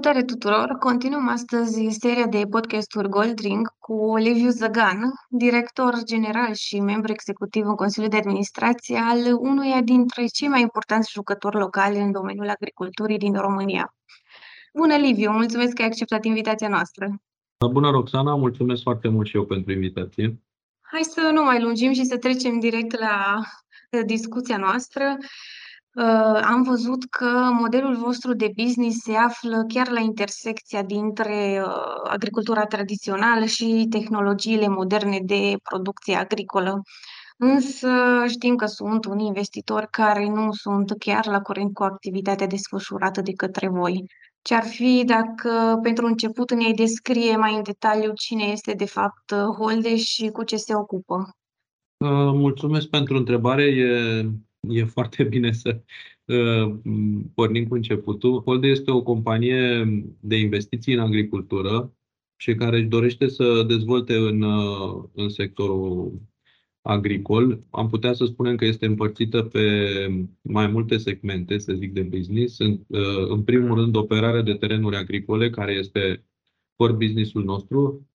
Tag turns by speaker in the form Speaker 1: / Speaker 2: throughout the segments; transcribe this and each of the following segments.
Speaker 1: Salutare tuturor! Continuăm astăzi seria de podcasturi Goldring cu Liviu Zăgan, director general și membru executiv în Consiliul de Administrație al unuia dintre cei mai importanți jucători locali în domeniul agriculturii din România. Bună, Liviu! Mulțumesc că ai acceptat invitația noastră!
Speaker 2: Bună, Roxana! Mulțumesc foarte mult și eu pentru invitație!
Speaker 1: Hai să nu mai lungim și să trecem direct la discuția noastră. Uh, am văzut că modelul vostru de business se află chiar la intersecția dintre uh, agricultura tradițională și tehnologiile moderne de producție agricolă. Însă știm că sunt unii investitori care nu sunt chiar la curent cu activitatea desfășurată de către voi. Ce ar fi dacă pentru început ne-ai descrie mai în detaliu cine este de fapt Holdeș și cu ce se ocupă?
Speaker 2: Uh, mulțumesc pentru întrebare. E e foarte bine să uh, pornim cu începutul. Holde este o companie de investiții în agricultură și care își dorește să dezvolte în, uh, în sectorul agricol. Am putea să spunem că este împărțită pe mai multe segmente, să zic, de business. În, uh, în primul rând, operarea de terenuri agricole, care este core business-ul nostru.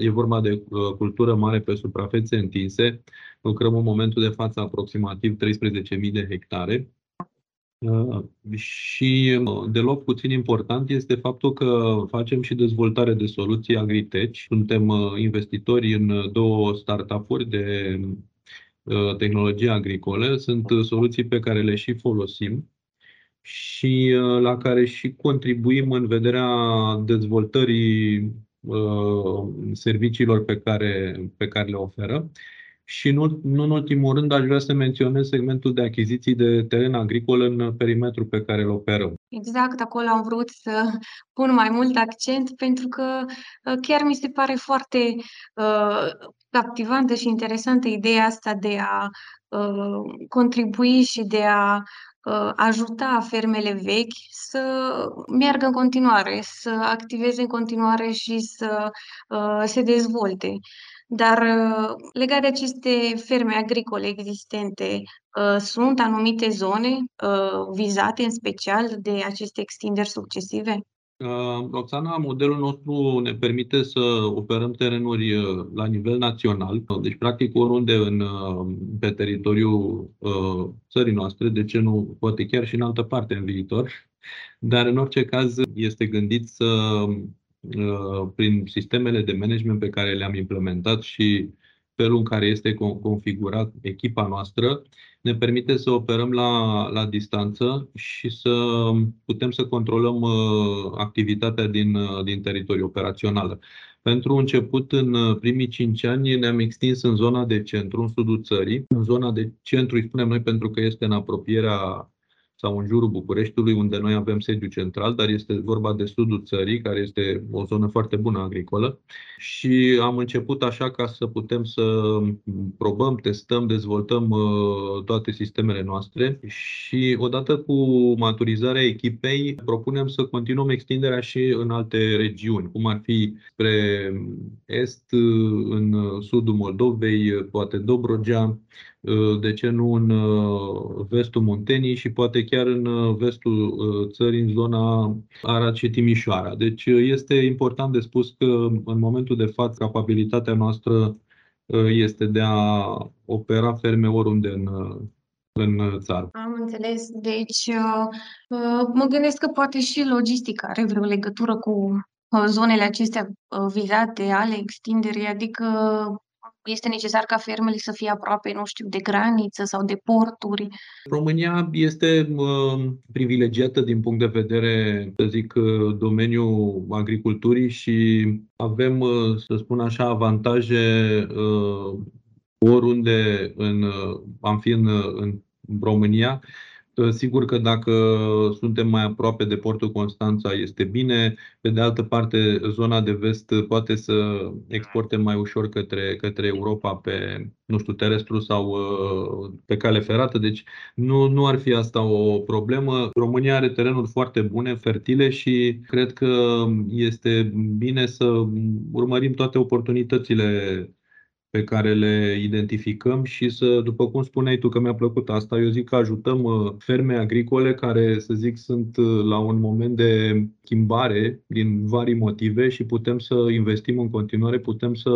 Speaker 2: E vorba de cultură mare pe suprafețe întinse, Lucrăm în momentul de față aproximativ 13.000 de hectare. Uh, și uh, deloc puțin important este faptul că facem și dezvoltare de soluții agritech. Suntem uh, investitori în două startup-uri de tehnologie agricole. Sunt soluții pe care le și folosim și la care și contribuim în vederea dezvoltării serviciilor pe care, pe care le oferă. Și nu, nu în ultimul rând aș vrea să menționez segmentul de achiziții de teren agricol în perimetrul pe care îl operăm.
Speaker 1: Exact, acolo am vrut să pun mai mult accent pentru că uh, chiar mi se pare foarte uh, captivantă și interesantă ideea asta de a uh, contribui și de a uh, ajuta fermele vechi să meargă în continuare, să activeze în continuare și să uh, se dezvolte. Dar uh, legat de aceste ferme agricole existente, uh, sunt anumite zone uh, vizate în special de aceste extinderi succesive?
Speaker 2: Roxana, modelul nostru ne permite să operăm terenuri la nivel național, deci practic oriunde în, pe teritoriul țării noastre, de ce nu, poate chiar și în altă parte în viitor, dar în orice caz este gândit să Uh, prin sistemele de management pe care le-am implementat și felul în care este configurat echipa noastră, ne permite să operăm la, la distanță și să putem să controlăm uh, activitatea din, uh, din teritoriul operațional. Pentru început, în primii cinci ani, ne-am extins în zona de centru, în sudul țării. În zona de centru, îi spunem noi pentru că este în apropierea sau în jurul Bucureștiului, unde noi avem sediu central, dar este vorba de sudul țării, care este o zonă foarte bună agricolă. Și am început așa ca să putem să probăm, testăm, dezvoltăm uh, toate sistemele noastre și odată cu maturizarea echipei propunem să continuăm extinderea și în alte regiuni, cum ar fi spre est, în sudul Moldovei, poate Dobrogea, Uh, de ce nu în uh, vestul Muntenii și poate chiar în uh, vestul țării, în zona Arad și Timișoara. Deci este important de spus că în momentul de față capabilitatea noastră este de a opera ferme oriunde în, în țară.
Speaker 1: Am înțeles. Deci mă gândesc că poate și logistica are vreo legătură cu zonele acestea vizate ale extinderii, adică este necesar ca fermele să fie aproape, nu știu, de graniță sau de porturi.
Speaker 2: România este uh, privilegiată din punct de vedere, să zic, uh, domeniul agriculturii și avem, uh, să spun așa, avantaje uh, oriunde în, uh, am fi în, în România Ă, sigur că dacă suntem mai aproape de portul Constanța este bine. Pe de altă parte, zona de vest poate să exporte mai ușor către, către Europa pe, nu știu, terestru sau ă, pe cale ferată. Deci nu, nu ar fi asta o problemă. România are terenuri foarte bune, fertile și cred că este bine să urmărim toate oportunitățile pe care le identificăm și să, după cum spuneai tu că mi-a plăcut asta, eu zic că ajutăm uh, ferme agricole care, să zic, sunt uh, la un moment de schimbare din vari motive și putem să investim în continuare, putem să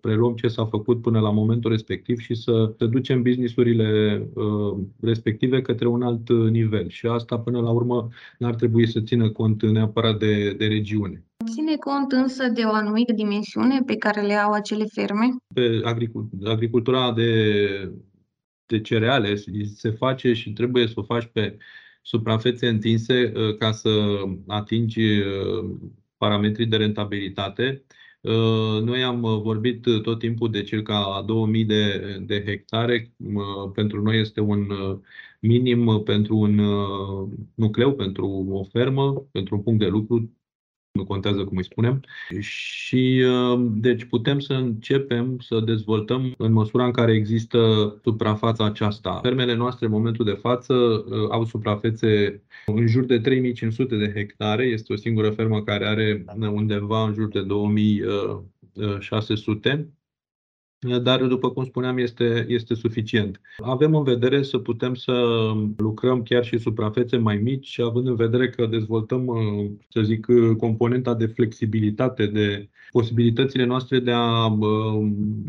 Speaker 2: preluăm ce s-a făcut până la momentul respectiv și să, să ducem businessurile uh, respective către un alt nivel. Și asta, până la urmă, n-ar trebui să țină cont neapărat de, de regiune.
Speaker 1: Ține cont însă de o anumită dimensiune pe care le au acele ferme?
Speaker 2: Pe agricultura de, de cereale se face și trebuie să o faci pe suprafețe întinse uh, ca să atingi uh, parametrii de rentabilitate. Uh, noi am vorbit tot timpul de circa 2000 de, de hectare. Pentru noi este un minim pentru un nucleu, pentru o fermă, pentru un punct de lucru nu contează cum îi spunem. Și uh, deci putem să începem să dezvoltăm în măsura în care există suprafața aceasta. Fermele noastre în momentul de față uh, au suprafețe în jur de 3500 de hectare. Este o singură fermă care are undeva în jur de 2600 dar, după cum spuneam, este, este suficient. Avem în vedere să putem să lucrăm chiar și suprafețe mai mici și având în vedere că dezvoltăm, să zic, componenta de flexibilitate, de posibilitățile noastre de a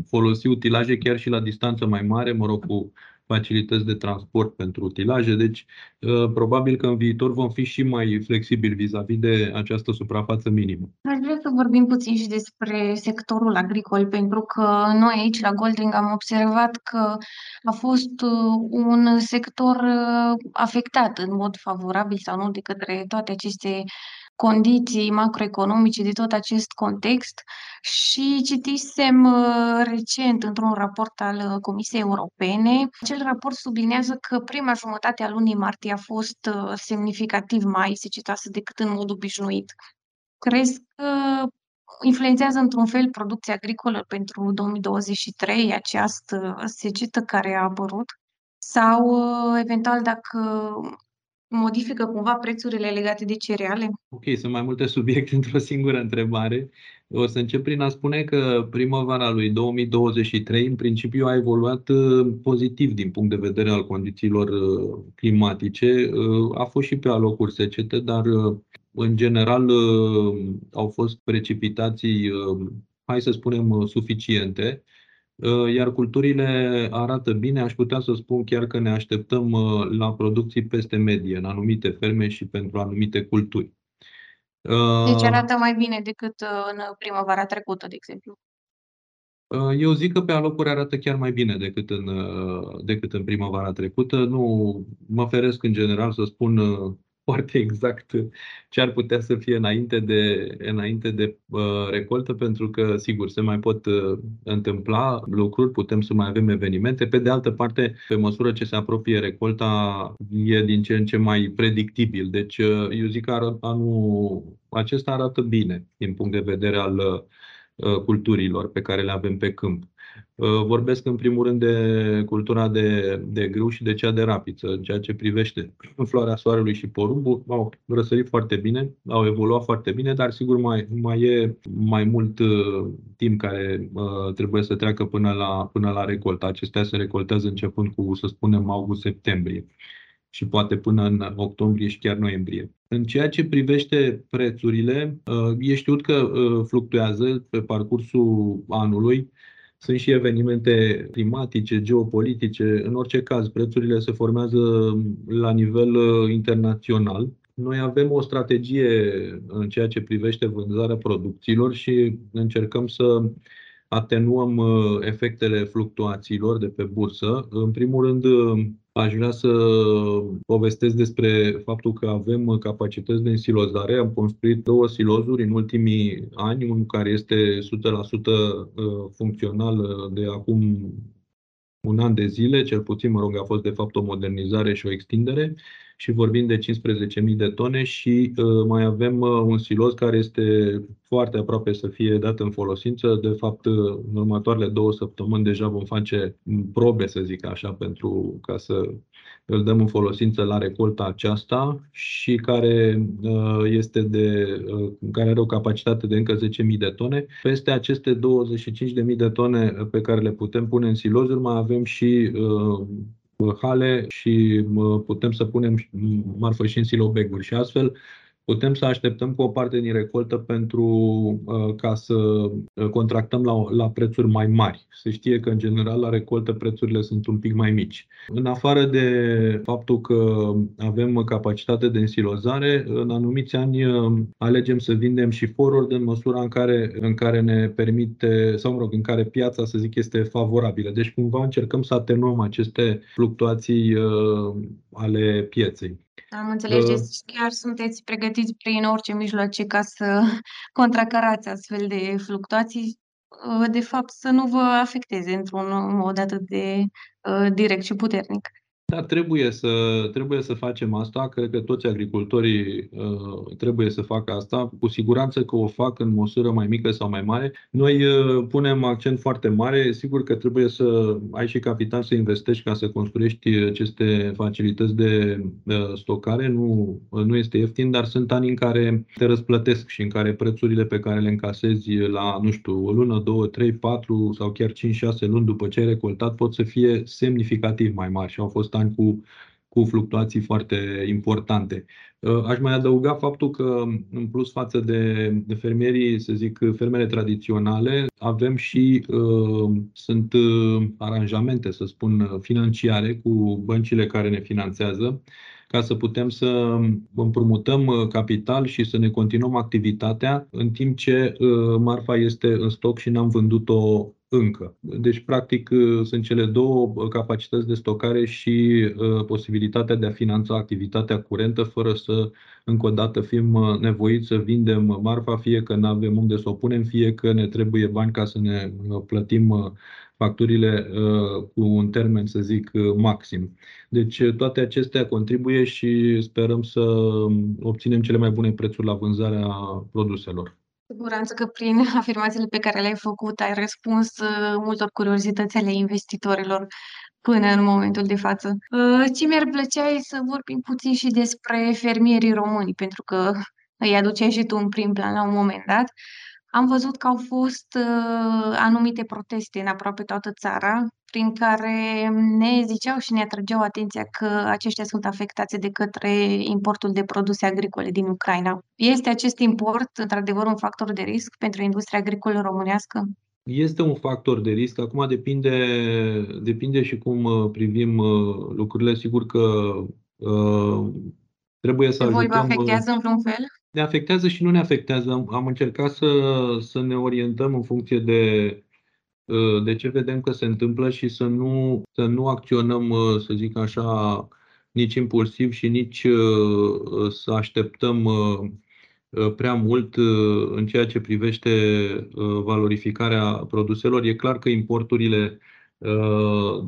Speaker 2: folosi utilaje chiar și la distanță mai mare, mă rog, cu facilități de transport pentru utilaje, deci uh, probabil că în viitor vom fi și mai flexibili vis-a-vis de această suprafață minimă.
Speaker 1: Aș vrea să vorbim puțin și despre sectorul agricol, pentru că noi aici la Goldring am observat că a fost uh, un sector uh, afectat în mod favorabil sau nu de către toate aceste condiții macroeconomice de tot acest context și citisem uh, recent într-un raport al uh, Comisiei Europene. Acel raport sublinează că prima jumătate a lunii martie a fost uh, semnificativ mai secitoasă decât în mod obișnuit. Crezi că influențează într-un fel producția agricolă pentru 2023 această secetă care a apărut? Sau, eventual, dacă modifică cumva prețurile legate de cereale?
Speaker 2: Ok, sunt mai multe subiecte într-o singură întrebare. O să încep prin a spune că primăvara lui 2023 în principiu a evoluat uh, pozitiv din punct de vedere al condițiilor uh, climatice. Uh, a fost și pe alocuri secete, dar în general au fost precipitații, hai să spunem, suficiente Uh, iar culturile arată bine, aș putea să spun chiar că ne așteptăm uh, la producții peste medie în anumite ferme și pentru anumite culturi.
Speaker 1: Deci uh, arată mai bine decât în primăvara trecută, de exemplu.
Speaker 2: Eu zic că pe alocuri arată chiar mai bine decât în, decât în primăvara trecută. Nu mă feresc în general să spun foarte exact ce ar putea să fie înainte de, înainte de uh, recoltă, pentru că, sigur, se mai pot uh, întâmpla lucruri, putem să mai avem evenimente. Pe de altă parte, pe măsură ce se apropie recolta, e din ce în ce mai predictibil. Deci, uh, eu zic că anul acesta arată bine din punct de vedere al uh, culturilor pe care le avem pe câmp. Uh, vorbesc în primul rând de cultura de, de grâu și de cea de rapiță, în ceea ce privește floarea soarelui și porumbul. Au răsărit foarte bine, au evoluat foarte bine, dar sigur mai, mai e mai mult uh, timp care uh, trebuie să treacă până la, până la recoltă. Acestea se recoltează începând cu, să spunem, august-septembrie și poate până în octombrie și chiar noiembrie. În ceea ce privește prețurile, uh, e știut că fluctuează pe parcursul anului sunt și evenimente climatice, geopolitice. În orice caz, prețurile se formează la nivel uh, internațional. Noi avem o strategie în ceea ce privește vânzarea producțiilor și încercăm să atenuăm uh, efectele fluctuațiilor de pe bursă. În primul rând, uh, Aș vrea să povestesc despre faptul că avem capacități de însilozare. Am construit două silozuri în ultimii ani, unul care este 100% uh, funcțional uh, de acum un an de zile, cel puțin, mă rog, a fost de fapt o modernizare și o extindere și vorbim de 15.000 de tone și uh, mai avem uh, un siloz care este foarte aproape să fie dat în folosință. De fapt, uh, în următoarele două săptămâni deja vom face probe, să zic așa, pentru ca să îl dăm în folosință la recolta aceasta și care este de, care are o capacitate de încă 10.000 de tone. Peste aceste 25.000 de tone pe care le putem pune în silozuri, mai avem și hale și putem să punem marfă și în silobeguri și astfel putem să așteptăm cu o parte din recoltă pentru uh, ca să uh, contractăm la, la prețuri mai mari. Se știe că, în general, la recoltă prețurile sunt un pic mai mici. În afară de faptul că avem capacitate de însilozare, în anumiți ani uh, alegem să vindem și forward în măsura în care, în care ne permite, sau mă rog, în care piața, să zic, este favorabilă. Deci, cumva, încercăm să atenuăm aceste fluctuații ale pieței.
Speaker 1: Am înțeles, deci chiar sunteți pregătiți prin orice mijloace ca să contracarați astfel de fluctuații, uh, de fapt să nu vă afecteze într-un mod atât de uh, direct și puternic.
Speaker 2: Da, trebuie să, trebuie să facem asta. Cred că toți agricultorii uh, trebuie să facă asta. Cu siguranță că o fac în măsură mai mică sau mai mare. Noi uh, punem accent foarte mare. Sigur că trebuie să ai și capital să investești ca să construiești aceste facilități de uh, stocare. Nu, nu este ieftin, dar sunt ani în care te răsplătesc și în care prețurile pe care le încasezi la, nu știu, o lună, două, trei, patru sau chiar cinci, șase luni după ce ai recoltat pot să fie semnificativ mai mari și au fost ani cu, cu fluctuații foarte importante. Uh, aș mai adăuga faptul că, în plus față de, de fermierii, să zic, fermele tradiționale, avem și uh, sunt uh, aranjamente, să spun, financiare cu băncile care ne finanțează ca să putem să împrumutăm capital și să ne continuăm activitatea în timp ce marfa este în stoc și n-am vândut-o încă. Deci, practic, uh, sunt cele două uh, capacități de stocare și uh, posibilitatea de a finanța activitatea curentă fără să, încă o dată, fim nevoiți să vindem marfa, fie că nu avem unde să o punem, fie că ne trebuie bani ca să ne plătim facturile cu un termen, să zic, maxim. Deci toate acestea contribuie și sperăm să um, obținem cele mai bune prețuri la vânzarea produselor
Speaker 1: siguranță că prin afirmațiile pe care le-ai făcut ai răspuns uh, multor curiozități ale investitorilor până în momentul de față. Uh, ce mi-ar plăcea e să vorbim puțin și despre fermierii români, pentru că îi aduceai și tu în prim plan la un moment dat. Am văzut că au fost uh, anumite proteste în aproape toată țara, prin care ne ziceau și ne atrăgeau atenția că aceștia sunt afectați de către importul de produse agricole din Ucraina. Este acest import, într-adevăr, un factor de risc pentru industria agricolă românească?
Speaker 2: Este un factor de risc. Acum depinde, depinde și cum uh, privim uh, lucrurile. Sigur că uh, trebuie să
Speaker 1: ajutăm... Voi vă afectează în vreun fel?
Speaker 2: Ne afectează și nu ne afectează. Am, am încercat să, să ne orientăm în funcție de Uh, de ce vedem că se întâmplă și să nu, să nu acționăm, uh, să zic așa, nici impulsiv și nici uh, să așteptăm prea mult în ceea ce privește valorificarea produselor. E clar că importurile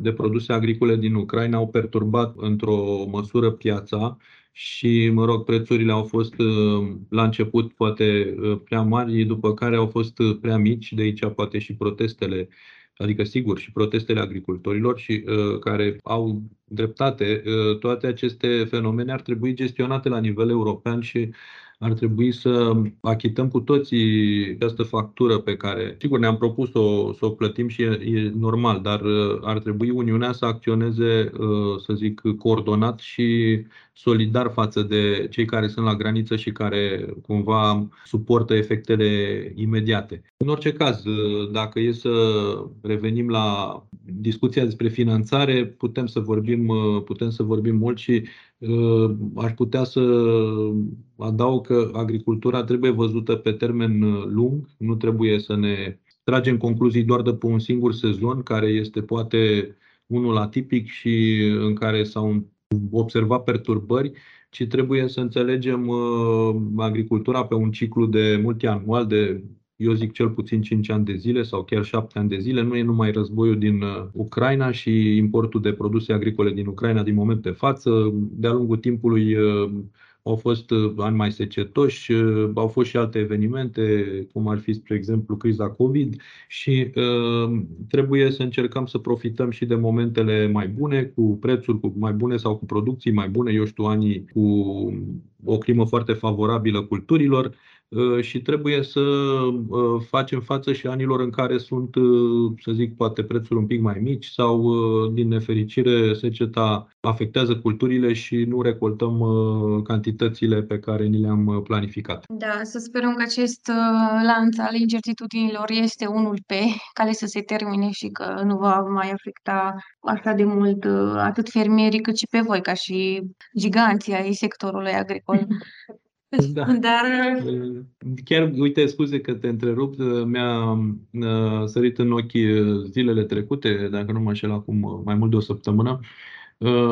Speaker 2: de produse agricole din Ucraina au perturbat într-o măsură piața și, mă rog, prețurile au fost uh, la început poate uh, prea mari, după care au fost uh, prea mici, de aici poate și protestele, adică sigur și protestele agricultorilor și uh, care au dreptate. Uh, toate aceste fenomene ar trebui gestionate la nivel european și ar trebui să achităm cu toții această factură pe care, sigur, ne-am propus să, să o plătim și e, e normal, dar uh, ar trebui Uniunea să acționeze, uh, să zic, coordonat și solidar față de cei care sunt la graniță și care cumva suportă efectele imediate. În orice caz, uh, dacă e să revenim la discuția despre finanțare, putem să vorbim, putem să vorbim mult și Uh, aș putea să adaug că agricultura trebuie văzută pe termen uh, lung, nu trebuie să ne tragem concluzii doar de pe un singur sezon, care este poate unul atipic și în care s-au observat perturbări, ci trebuie să înțelegem uh, agricultura pe un ciclu de multianual, de eu zic cel puțin 5 ani de zile sau chiar 7 ani de zile. Nu e numai războiul din uh, Ucraina și importul de produse agricole din Ucraina din moment de față. De-a lungul timpului uh, au fost uh, ani mai secetoși, uh, au fost și alte evenimente, cum ar fi, spre exemplu, criza COVID și uh, trebuie să încercăm să profităm și de momentele mai bune, cu prețuri cu mai bune sau cu producții mai bune, eu știu, anii cu o climă foarte favorabilă culturilor Uh, și trebuie să uh, facem față și anilor în care sunt, uh, să zic, poate prețuri un pic mai mici sau, din nefericire, seceta afectează culturile și nu recoltăm cantitățile pe care ni le-am planificat.
Speaker 1: Da, să sperăm că acest lanț al incertitudinilor este unul pe care să se termine și că nu va mai afecta așa de mult atât fermierii cât și pe voi, ca și giganții ai sectorului agricol.
Speaker 2: Da. Dar... Chiar, uite, scuze că te întrerup, mi-a sărit în ochi zilele trecute, dacă nu mă înșel acum mai mult de o săptămână, Uh,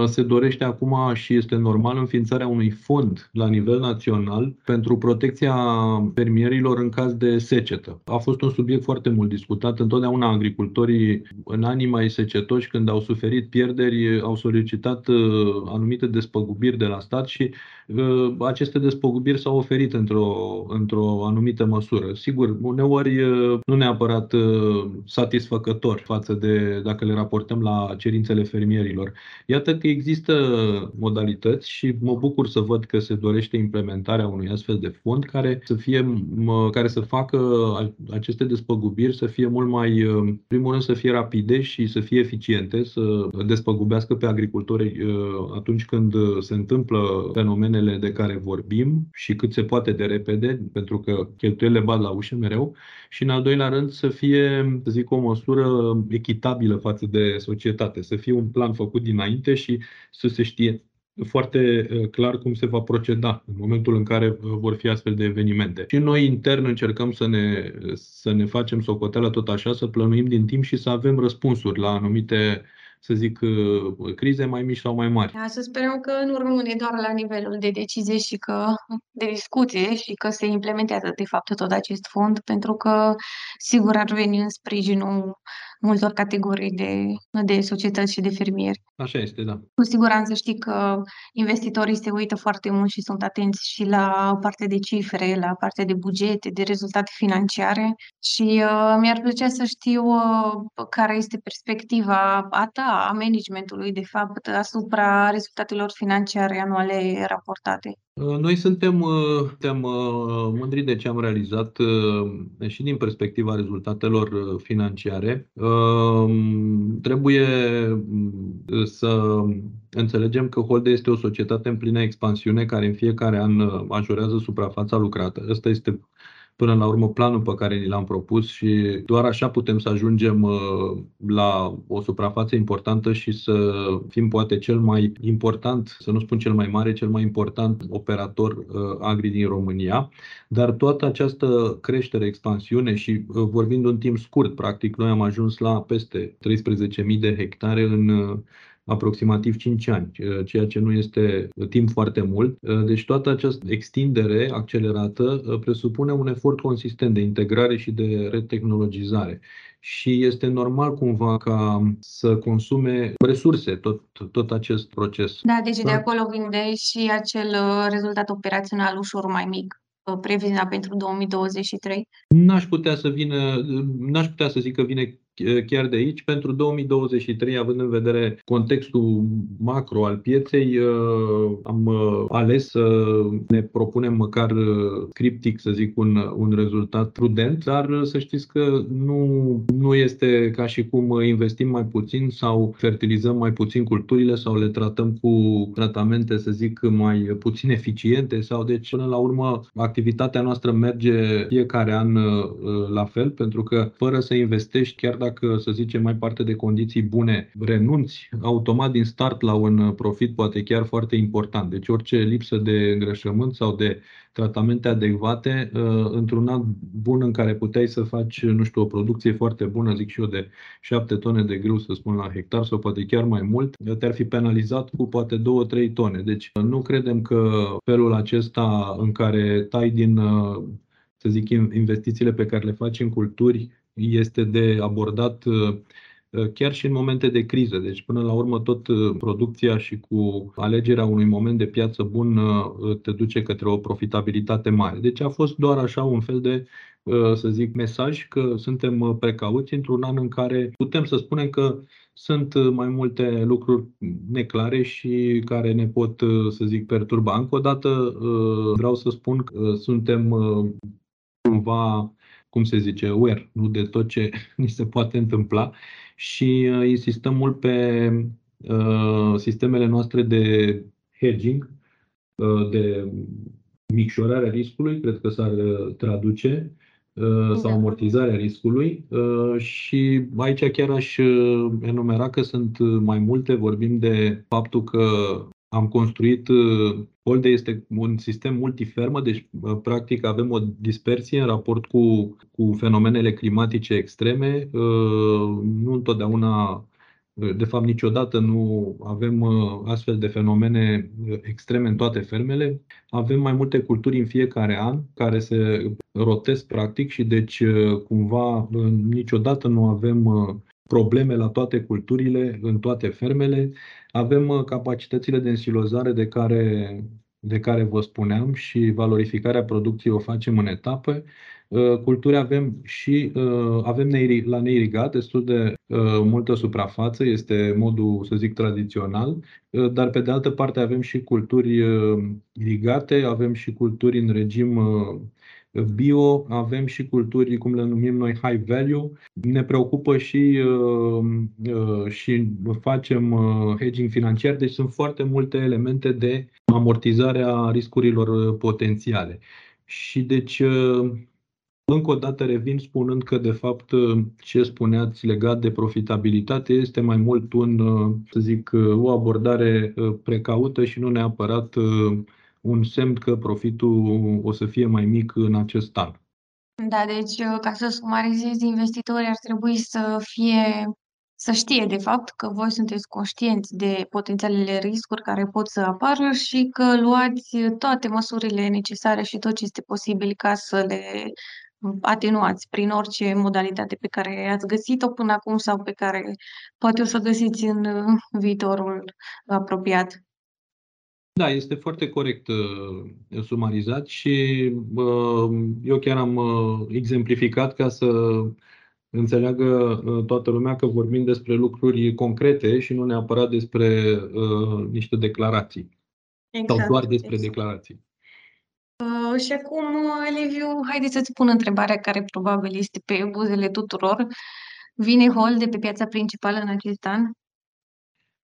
Speaker 2: se dorește acum și este normal înființarea unui fond la nivel național pentru protecția fermierilor în caz de secetă. A fost un subiect foarte mult discutat. Întotdeauna agricultorii în anii mai secetoși, când au suferit pierderi, au solicitat uh, anumite despăgubiri de la stat și uh, aceste despăgubiri s-au oferit într-o, într-o anumită măsură. Sigur, uneori nu neapărat satisfăcător față de dacă le raportăm la cerințele fermierilor. Iată că există modalități și mă bucur să văd că se dorește implementarea unui astfel de fond care să fie, care să facă aceste despăgubiri să fie mult mai, în primul rând, să fie rapide și să fie eficiente, să despăgubească pe agricultori uh, atunci când se întâmplă fenomenele de care vorbim și cât se poate de repede, pentru că cheltuielile bat la ușă mereu, și în al doilea rând să fie, să zic, o măsură echitabilă față de societate, să fie un plan făcut dinainte înainte și să se știe foarte uh, clar cum se va proceda în momentul în care uh, vor fi astfel de evenimente. Și noi intern încercăm să ne, să ne facem socoteala tot așa, să plănuim din timp și să avem răspunsuri la anumite să zic, uh, crize mai mici sau mai mari.
Speaker 1: Da, să sperăm că nu rămâne doar la nivelul de decizie și că de discuție și că se implementează de fapt tot acest fond, pentru că sigur ar veni în sprijinul multor categorii de, de societăți și de fermieri.
Speaker 2: Așa este, da.
Speaker 1: Cu siguranță știi că investitorii se uită foarte mult și sunt atenți și la partea de cifre, la partea de bugete, de rezultate financiare și uh, mi-ar plăcea să știu uh, care este perspectiva a ta, a managementului, de fapt, asupra rezultatelor financiare anuale raportate.
Speaker 2: Uh, noi suntem, uh, suntem uh, mândri de ce am realizat și din perspectiva rezultatelor financiare. Trebuie mm, să înțelegem că Holde este o societate în plină expansiune care în fiecare an majorează suprafața lucrată. Ăsta este până la urmă planul pe care ni l-am propus și doar așa putem să ajungem uh, la o suprafață importantă și să fim poate cel mai important, să nu spun cel mai mare, cel mai important operator uh, agri din România. Dar toată această creștere, expansiune și uh, vorbind un timp scurt, practic noi am ajuns la peste 13.000 de hectare în aproximativ 5 ani, ceea ce nu este timp foarte mult. Deci toată această extindere accelerată uh, presupune un efort consistent de integrare și de retehnologizare și este normal cumva ca să consume resurse tot, tot acest proces.
Speaker 1: Da, deci da? de acolo vine și acel uh, rezultat operațional ușor mai mic uh, previziunea pentru 2023?
Speaker 2: N-aș putea să vină, n-aș putea să zic că vine chiar de aici. Pentru 2023, având în vedere contextul macro al pieței, uh, am uh, ales să ne propunem măcar uh, criptic, să zic, un, un rezultat prudent, dar să știți că nu, nu este ca și cum investim mai puțin sau fertilizăm mai puțin culturile sau le tratăm cu tratamente, să zic, mai puțin eficiente sau deci până la urmă activitatea noastră merge fiecare an la fel, pentru că fără să investești, chiar dacă, să zicem, mai parte de condiții bune, renunți automat din start la un profit poate chiar foarte important. Deci orice lipsă de îngrășământ sau de tratamente adecvate, uh, într-un an bun în care puteai să faci, nu știu, o producție foarte bună, zic și eu, de 7 tone de grâu, să spun, la hectar sau poate chiar mai mult, te-ar fi penalizat cu poate 2-3 tone. Deci nu credem că felul acesta în care tai din uh, să zic, investițiile pe care le faci în culturi este de abordat chiar și în momente de criză. Deci, până la urmă, tot producția și cu alegerea unui moment de piață bun te duce către o profitabilitate mare. Deci a fost doar așa un fel de să zic, mesaj că suntem precauți într-un an în care putem să spunem că sunt mai multe lucruri neclare și care ne pot, să zic, perturba. Încă o dată vreau să spun că suntem cumva, cum se zice, aware, nu de tot ce ni se poate întâmpla și insistăm mult pe sistemele noastre de hedging, de micșorarea riscului, cred că s-ar traduce, sau da. amortizarea riscului și aici chiar aș enumera că sunt mai multe, vorbim de faptul că am construit, Holde este un sistem multifermă, deci practic avem o dispersie în raport cu, cu fenomenele climatice extreme. Nu întotdeauna de fapt, niciodată nu avem uh, astfel de fenomene uh, extreme în toate fermele. Avem mai multe culturi în fiecare an care se rotesc practic și deci uh, cumva niciodată nu avem probleme la toate culturile, în toate fermele. Avem capacitățile de însilozare de care, de care vă spuneam și valorificarea producției o facem în etape. Uh, culturi avem și uh, avem la neirigat destul de uh, multă suprafață, este modul, să zic, tradițional, dar pe de altă parte avem și culturi irigate, avem și culturi în regim bio, avem și culturi, cum le numim noi, high value. Ne preocupă și, și facem hedging financiar, deci sunt foarte multe elemente de amortizare a riscurilor potențiale. Și deci încă o dată revin spunând că, de fapt, ce spuneați legat de profitabilitate este mai mult un, să zic, o abordare precaută și nu neapărat un semn că profitul o să fie mai mic în acest an.
Speaker 1: Da, deci ca să sumarizez, investitorii ar trebui să fie să știe de fapt că voi sunteți conștienți de potențialele riscuri care pot să apară și că luați toate măsurile necesare și tot ce este posibil ca să le atenuați prin orice modalitate pe care ați găsit-o până acum sau pe care poate o să o găsiți în viitorul apropiat.
Speaker 2: Da, este foarte corect uh, sumarizat și uh, eu chiar am uh, exemplificat ca să înțeleagă uh, toată lumea că vorbim despre lucruri concrete și nu neapărat despre uh, niște declarații. Exact. Sau doar despre exact. declarații.
Speaker 1: Uh, și acum, Liviu, haideți să-ți pun întrebarea care probabil este pe buzele tuturor. Vine Hol de pe piața principală în acest an?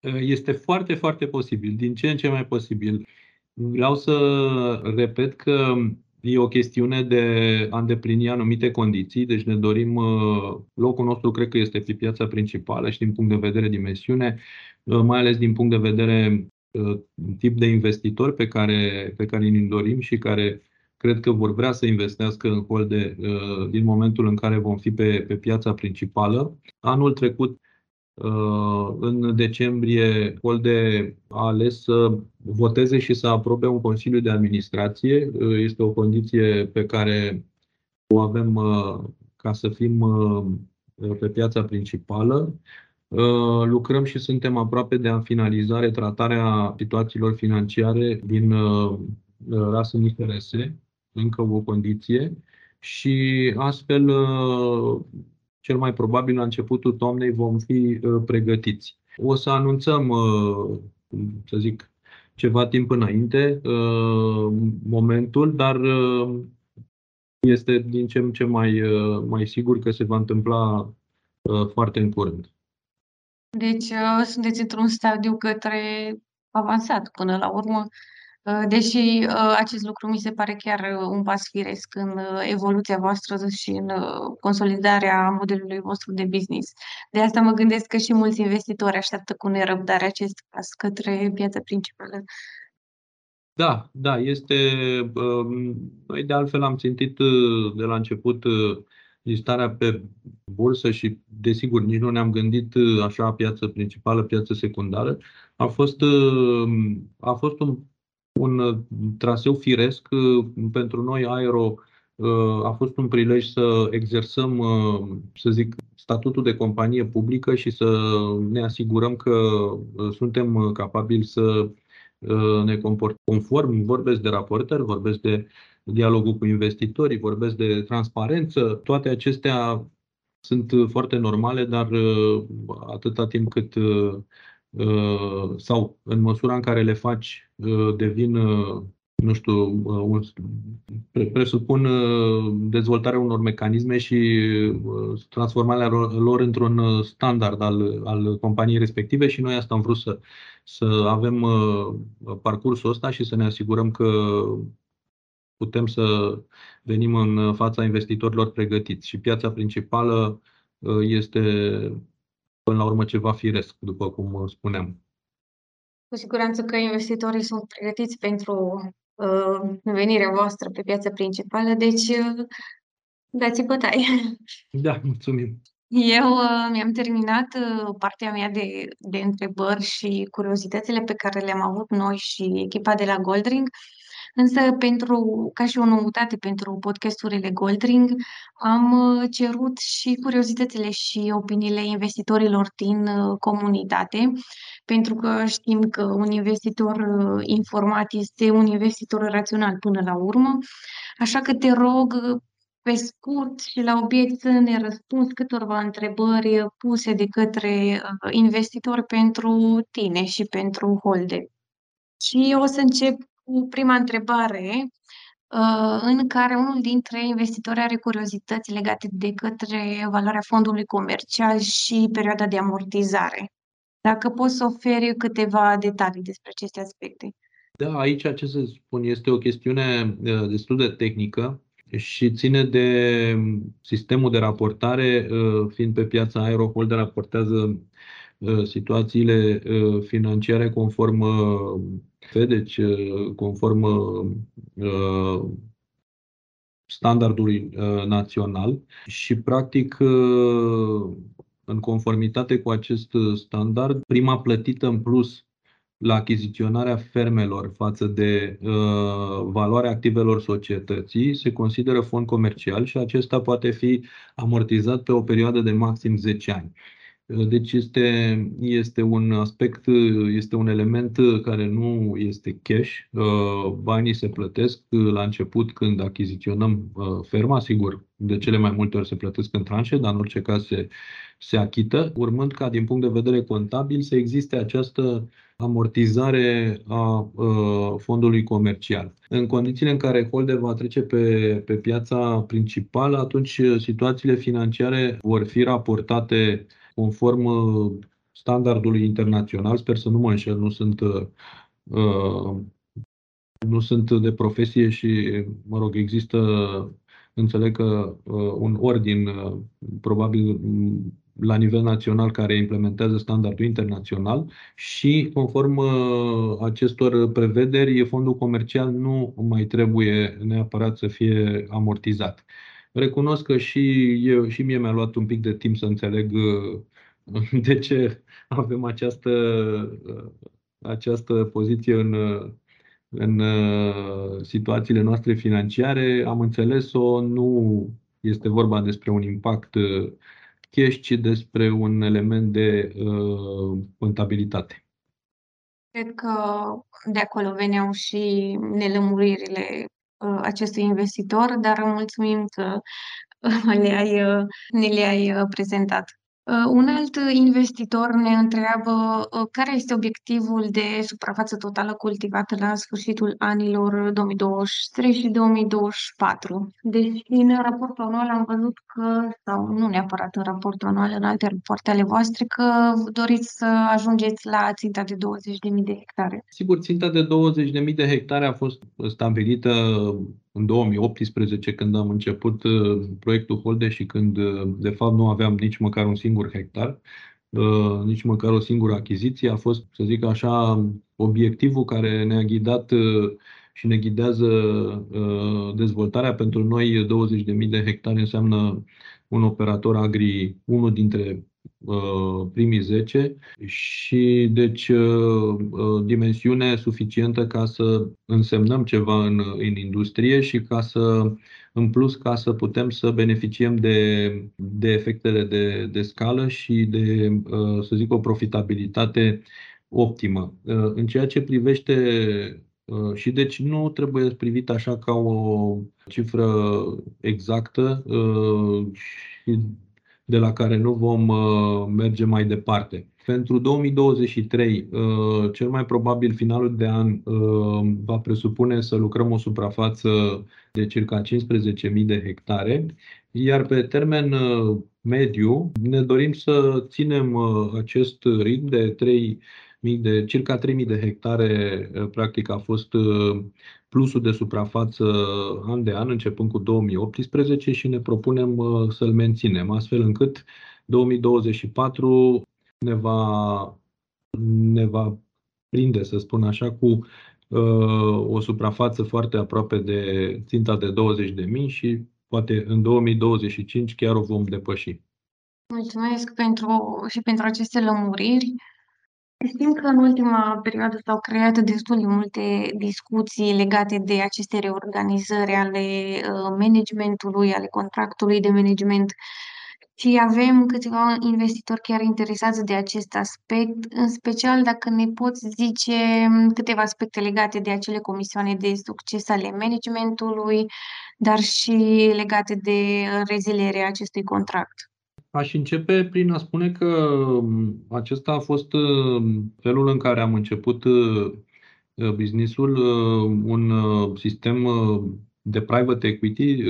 Speaker 2: Uh, este foarte, foarte posibil, din ce în ce mai posibil. Vreau să repet că e o chestiune de a îndeplini anumite condiții, deci ne dorim, uh, locul nostru cred că este pe piața principală și din punct de vedere dimensiune, uh, mai ales din punct de vedere Uh, tip de investitori pe care, pe care îi dorim și care cred că vor vrea să investească în holde uh, din momentul în care vom fi pe, pe piața principală. Anul trecut, uh, în decembrie, Holde a ales să voteze și să aprobe un Consiliu de Administrație. Este o condiție pe care o avem ca să fim pe piața principală. Uh, lucrăm și suntem aproape de a finaliza retratarea situațiilor financiare din uh, uh, rasă IFRS, încă o condiție, și astfel, cel mai probabil, la începutul toamnei vom fi pregătiți. O să anunțăm, să zic, ceva timp înainte momentul, dar este din ce în ce mai, mai sigur că se va întâmpla foarte în curând.
Speaker 1: Deci, uh, sunteți într-un stadiu către avansat până la urmă, uh, deși uh, acest lucru mi se pare chiar un pas firesc în evoluția voastră și în consolidarea modelului vostru de business. De asta mă gândesc că și mulți investitori așteaptă cu nerăbdare acest pas către piața principală.
Speaker 2: Da, da, este. Um, noi de altfel am țintit de la început listarea pe bursă și, desigur, nici nu ne-am gândit uh, așa piață principală, piață secundară. A fost, uh, a fost un, un uh, traseu firesc pentru noi aero a fost un prilej să exersăm, să zic, statutul de companie publică și să ne asigurăm că suntem capabili să ne comportăm conform. Vorbesc de raportări, vorbesc de dialogul cu investitorii, vorbesc de transparență. Toate acestea sunt foarte normale, dar atâta timp cât sau în măsura în care le faci devin nu știu, un, presupun uh, dezvoltarea unor mecanisme și uh, transformarea lor într-un uh, standard al, al companiei respective și noi asta am vrut să, să avem parcursul ăsta și să ne asigurăm că putem să venim în fața investitorilor pregătiți. Și piața principală este până la urmă ceva firesc, după cum spuneam.
Speaker 1: Cu siguranță că investitorii sunt pregătiți pentru uh, venirea voastră pe piața principală, deci uh, dați bătaie.
Speaker 2: Da, mulțumim.
Speaker 1: Eu uh, mi-am terminat uh, partea mea de, de întrebări și curiozitățile pe care le-am avut noi și echipa de la Goldring. Însă, pentru, ca și o noutate pentru podcasturile Goldring, am uh, cerut și curiozitățile și opiniile investitorilor din uh, comunitate, pentru că știm că un investitor uh, informat este un investitor rațional până la urmă. Așa că te rog, pe scurt și la obiect să ne răspunzi câtorva întrebări puse de către investitori pentru tine și pentru Holde. Și o să încep cu prima întrebare, uh, în care unul dintre investitori are curiozități legate de către valoarea fondului comercial și perioada de amortizare. Dacă poți să oferi câteva detalii despre aceste aspecte.
Speaker 2: Da, aici ce să spun este o chestiune uh, destul de tehnică și ține de sistemul de raportare, uh, fiind pe piața Aeroholder raportează situațiile financiare conform deci conform uh, standardului uh, național și practic în conformitate cu acest standard, prima plătită în plus la achiziționarea fermelor față de uh, valoarea activelor societății se consideră fond comercial și acesta poate fi amortizat pe o perioadă de maxim 10 ani. Deci este, este un aspect, este un element care nu este cash. Uh, banii se plătesc la început când achiziționăm uh, ferma, sigur, de cele mai multe ori se plătesc în tranșe, dar în orice caz se, se achită, urmând ca din punct de vedere contabil să existe această amortizare a uh, fondului comercial. În condițiile în care holder va trece pe, pe piața principală, atunci situațiile financiare vor fi raportate conform uh, standardului internațional, sper să nu mă înșel, nu sunt, uh, uh, nu sunt de profesie și, mă rog, există, înțeleg că un ordin, probabil la nivel național, care implementează standardul internațional și, conform acestor prevederi, fondul comercial nu mai trebuie neapărat să fie amortizat. Recunosc că și, eu, și mie mi-a luat un pic de timp să înțeleg uh, de ce avem această, uh, această poziție în, în uh, situațiile noastre financiare. Am înțeles-o, nu este vorba despre un impact cash, ci despre un element de uh, contabilitate.
Speaker 1: Cred că de acolo veneau și nelămuririle Uh, acestui investitor, dar mulțumim că uh, le-ai, uh, ne le-ai prezentat. Un alt investitor ne întreabă care este obiectivul de suprafață totală cultivată la sfârșitul anilor 2023 și 2024. Deci, în raportul anual am văzut că, sau nu neapărat în raportul anual, în alte rapoarte ale voastre, că doriți să ajungeți la ținta de 20.000 de hectare.
Speaker 2: Sigur, ținta de 20.000 de hectare a fost stabilită în 2018, când am început uh, proiectul Holde și când, uh, de fapt, nu aveam nici măcar un singur hectar, uh, nici măcar o singură achiziție, a fost, să zic așa, obiectivul care ne-a ghidat și ne ghidează dezvoltarea. Pentru noi, 20.000 de hectare înseamnă un operator agri, unul dintre primii 10 și deci dimensiune suficientă ca să însemnăm ceva în, în industrie și ca să în plus ca să putem să beneficiem de, de efectele de, de scală și de, să zic, o profitabilitate optimă. În ceea ce privește Uh, și deci nu trebuie privit așa ca o cifră exactă uh, și de la care nu vom uh, merge mai departe. Pentru 2023, cel mai probabil finalul de an va presupune să lucrăm o suprafață de circa 15.000 de hectare, iar pe termen mediu ne dorim să ținem acest ritm de 3 de circa 3000 de hectare, uh, practic a fost uh, plusul de suprafață an de an, începând cu 2018 și ne propunem uh, să-l menținem, astfel încât 2024 ne va, ne va prinde, să spun așa, cu o suprafață foarte aproape de ținta de 20.000 și poate în 2025 chiar o vom depăși.
Speaker 1: Mulțumesc pentru, și pentru aceste lămuriri. Știm că în ultima perioadă s-au creat destul de multe discuții legate de aceste reorganizări ale uh, managementului, ale contractului de management și avem câțiva investitori chiar interesați de acest aspect, în special dacă ne poți zice câteva aspecte legate de acele comisioane de succes ale managementului, dar și legate de rezilierea acestui contract.
Speaker 2: Aș începe prin a spune că um, acesta a fost um, felul în care am început uh, uh, businessul, uh, un sistem de private equity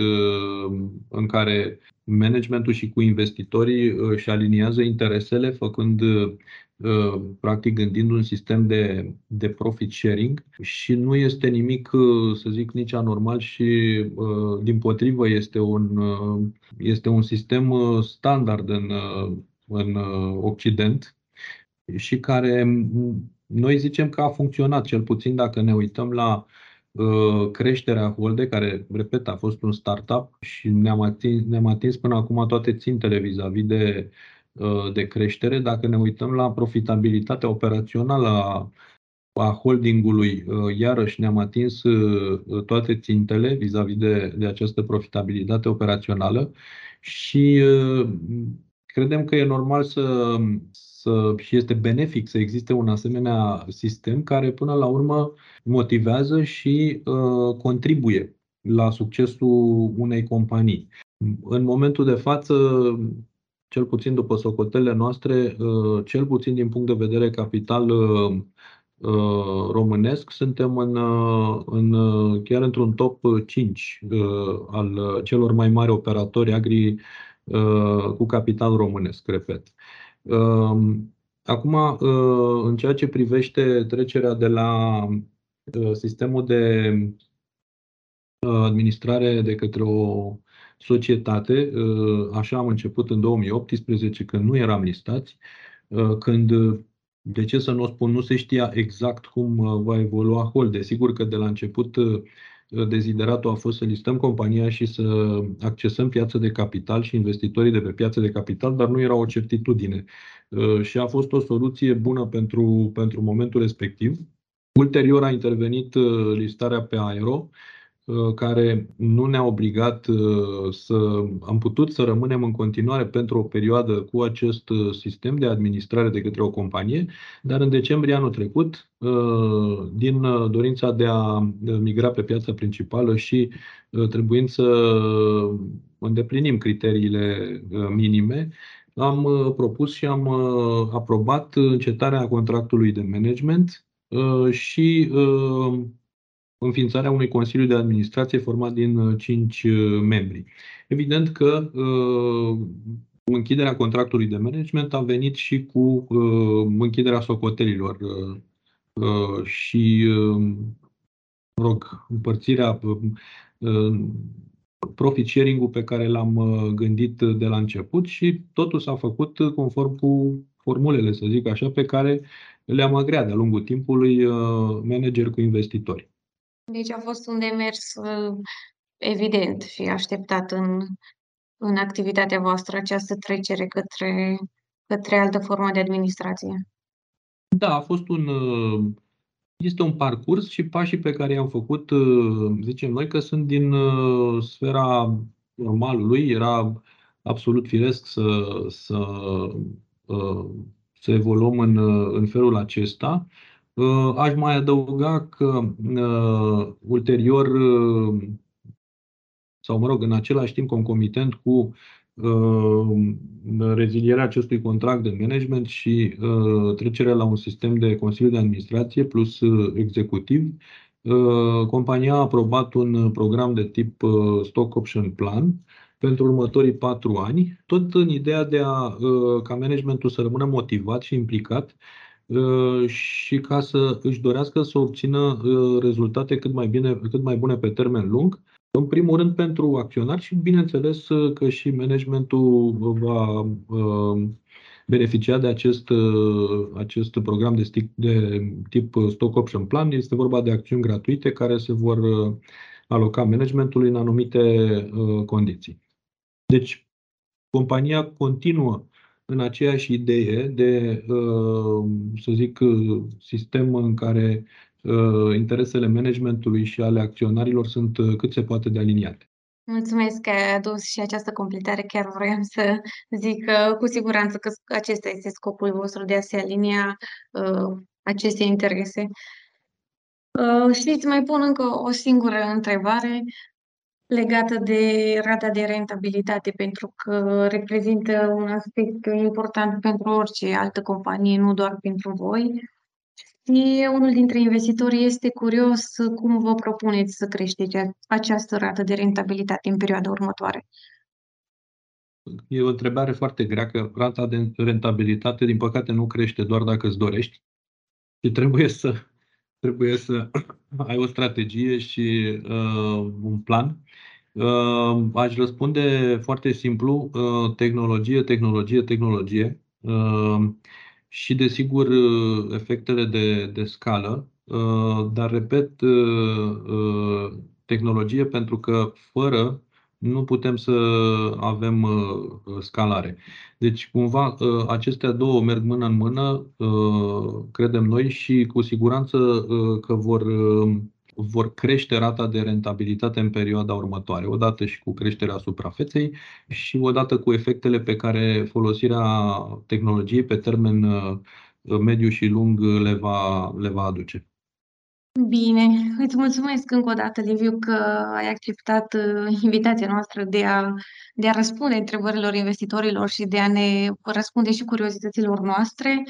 Speaker 2: în care managementul și cu investitorii își aliniază interesele făcând Uh, practic gândind un sistem de, de profit sharing și nu este nimic, uh, să zic, nici anormal și uh, din potrivă este un, este un sistem standard în, în Occident și care noi zicem că a funcționat, cel puțin dacă ne uităm la creșterea Holde, care, repet, a fost un startup și ne-am atins, ne-am atins până acum toate țintele vis-a-vis de Uh, de creștere. Dacă ne uităm la profitabilitatea operațională a, a holdingului, uh, iarăși ne-am atins uh, toate țintele vis-a-vis de, de această profitabilitate operațională și credem că e normal să, să și este benefic să existe un asemenea sistem care până la urmă motivează și uh, contribuie la succesul unei companii. În momentul de față, cel puțin după socotelele noastre, uh, cel puțin din punct de vedere capital uh, uh, românesc, suntem în, în, chiar într-un top 5 al celor mai mari operatori agri cu capital românesc, repet. Acum, în ceea ce privește trecerea de la sistemul de administrare de către o societate, uh, așa am început în 2018, când nu eram listați, uh, când, de ce să nu o spun, nu se știa exact cum uh, va evolua Holde. Sigur că de la început dezideratul a fost să listăm compania și să accesăm piața de capital și investitorii de pe piața de capital, dar nu era o certitudine. Și a fost o soluție bună pentru, pentru momentul respectiv. Ulterior a intervenit listarea pe Aero, Uh, care nu ne-a obligat uh, să am putut să rămânem în continuare pentru o perioadă cu acest uh, sistem de administrare de către o companie, dar în decembrie anul trecut, din dorința de a migra pe piața principală și trebuind să îndeplinim criteriile minime, am propus și am aprobat încetarea contractului de management și înființarea unui Consiliu de Administrație format din uh, cinci uh, membri. Evident că uh, închiderea contractului de management a venit și cu închiderea socotelilor și rog, împărțirea profit sharing-ul pe care l-am gândit de la început și totul s-a făcut conform cu formulele, să zic așa, pe care le-am agreat de-a lungul timpului manager cu investitori.
Speaker 1: Deci a fost un demers uh, evident și așteptat în, în activitatea voastră această trecere către, către altă formă de administrație?
Speaker 2: Da, a fost un, este un parcurs și pașii pe care i-am făcut, zicem noi că sunt din sfera normalului, era absolut firesc să, să, să evoluăm în, în felul acesta. Aș mai adăuga că ulterior, sau mă rog, în același timp concomitent cu rezilierea acestui contract de management și trecerea la un sistem de Consiliu de Administrație plus executiv, compania a aprobat un program de tip Stock Option Plan pentru următorii patru ani, tot în ideea de a, ca managementul să rămână motivat și implicat și ca să își dorească să obțină rezultate cât mai, bine, cât mai bune pe termen lung, în primul rând pentru acționari și bineînțeles că și managementul va beneficia de acest, acest program de, stick, de tip Stock Option Plan. Este vorba de acțiuni gratuite care se vor aloca managementului în anumite condiții. Deci, compania continuă în aceeași idee de, să zic, sistem în care interesele managementului și ale acționarilor sunt cât se poate de aliniate.
Speaker 1: Mulțumesc că ai adus și această completare. Chiar vroiam să zic că cu siguranță că acesta este scopul vostru de a se alinia uh, aceste interese. Uh, și îți mai pun încă o singură întrebare legată de rata de rentabilitate, pentru că reprezintă un aspect important pentru orice altă companie, nu doar pentru voi. Și unul dintre investitori este curios cum vă propuneți să creșteți această rată de rentabilitate în perioada următoare.
Speaker 2: E o întrebare foarte grea, că rata de rentabilitate, din păcate, nu crește doar dacă îți dorești. Și trebuie să, trebuie să ai o strategie și uh, un plan. Uh, aș răspunde foarte simplu, uh, tehnologie, tehnologie, tehnologie. Uh, și, desigur, efectele de, de scală, uh, dar, repet, uh, uh, tehnologie pentru că fără nu putem să avem scalare. Deci, cumva, acestea două merg mână în mână, credem noi, și cu siguranță că vor vor crește rata de rentabilitate în perioada următoare, odată și cu creșterea suprafeței și odată cu efectele pe care folosirea tehnologiei pe termen uh, mediu și lung le va, le va aduce.
Speaker 1: Bine, îți mulțumesc încă o dată, Liviu, că ai acceptat uh, invitația noastră de a, de a răspunde întrebărilor investitorilor și de a ne răspunde și curiozităților noastre.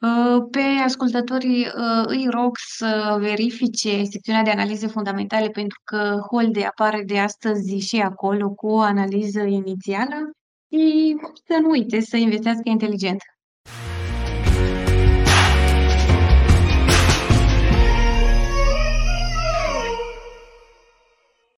Speaker 1: Uh, pe ascultătorii uh, îi rog să verifice secțiunea de analize fundamentale pentru că Holde apare de astăzi și acolo cu o analiză inițială și să nu uite să investească inteligent.